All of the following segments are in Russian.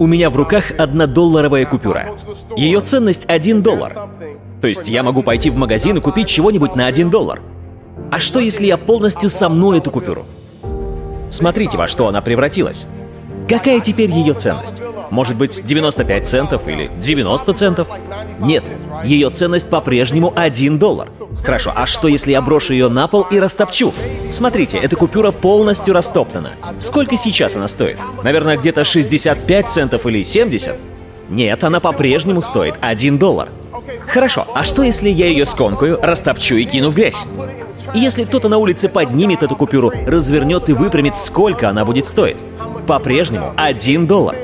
У меня в руках одна долларовая купюра. Ее ценность 1 доллар. То есть я могу пойти в магазин и купить чего-нибудь на 1 доллар. А что, если я полностью сомну эту купюру? Смотрите, во что она превратилась. Какая теперь ее ценность? Может быть, 95 центов или 90 центов? Нет, ее ценность по-прежнему 1 доллар. Хорошо, а что если я брошу ее на пол и растопчу? Смотрите, эта купюра полностью растоптана. Сколько сейчас она стоит? Наверное, где-то 65 центов или 70? Нет, она по-прежнему стоит 1 доллар. Хорошо, а что если я ее скомкаю, растопчу и кину в грязь? Если кто-то на улице поднимет эту купюру, развернет и выпрямит, сколько она будет стоить? По-прежнему 1 доллар.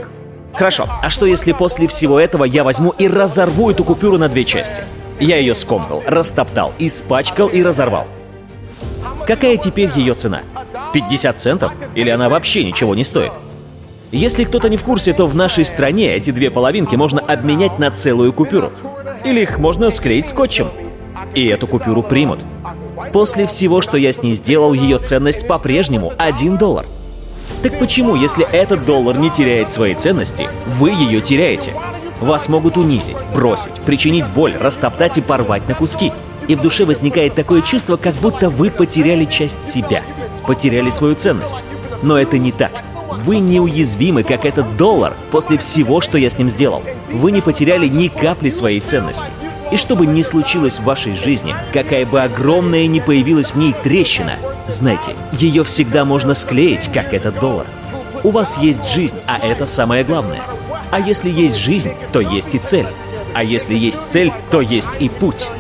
Хорошо, а что если после всего этого я возьму и разорву эту купюру на две части? Я ее скомкал, растоптал, испачкал и разорвал. Какая теперь ее цена? 50 центов? Или она вообще ничего не стоит? Если кто-то не в курсе, то в нашей стране эти две половинки можно обменять на целую купюру. Или их можно склеить скотчем. И эту купюру примут. После всего, что я с ней сделал, ее ценность по-прежнему 1 доллар. Так почему, если этот доллар не теряет своей ценности, вы ее теряете? Вас могут унизить, бросить, причинить боль, растоптать и порвать на куски. И в душе возникает такое чувство, как будто вы потеряли часть себя, потеряли свою ценность. Но это не так. Вы неуязвимы, как этот доллар, после всего, что я с ним сделал. Вы не потеряли ни капли своей ценности. И что бы ни случилось в вашей жизни, какая бы огромная ни появилась в ней трещина, знайте, ее всегда можно склеить, как этот доллар. У вас есть жизнь, а это самое главное. А если есть жизнь, то есть и цель. А если есть цель, то есть и путь.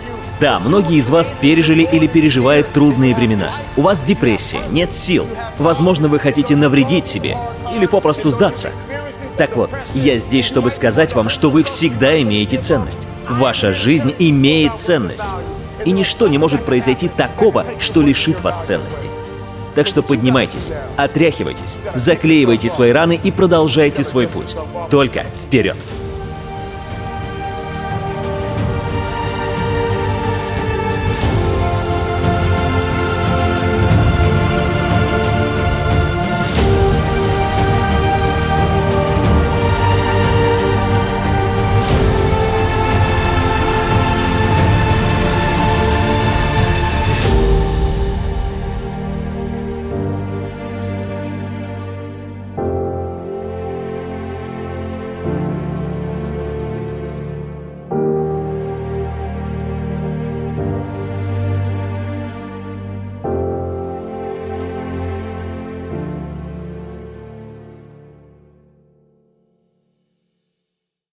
Да, многие из вас пережили или переживают трудные времена. У вас депрессия, нет сил. Возможно, вы хотите навредить себе или попросту сдаться. Так вот, я здесь, чтобы сказать вам, что вы всегда имеете ценность. Ваша жизнь имеет ценность. И ничто не может произойти такого, что лишит вас ценности. Так что поднимайтесь, отряхивайтесь, заклеивайте свои раны и продолжайте свой путь. Только вперед!